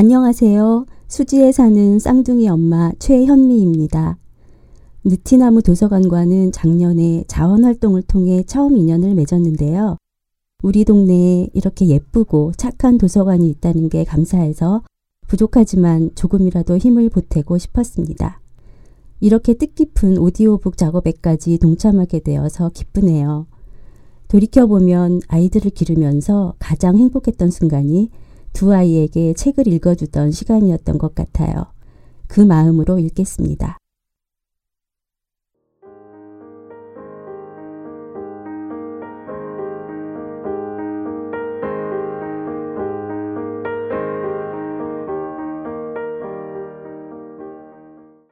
안녕하세요. 수지에 사는 쌍둥이 엄마 최현미입니다. 느티나무 도서관과는 작년에 자원활동을 통해 처음 인연을 맺었는데요. 우리 동네에 이렇게 예쁘고 착한 도서관이 있다는 게 감사해서 부족하지만 조금이라도 힘을 보태고 싶었습니다. 이렇게 뜻깊은 오디오북 작업에까지 동참하게 되어서 기쁘네요. 돌이켜보면 아이들을 기르면서 가장 행복했던 순간이 두 아이에게 책을 읽어주던 시간이었던 것 같아요. 그 마음으로 읽겠습니다.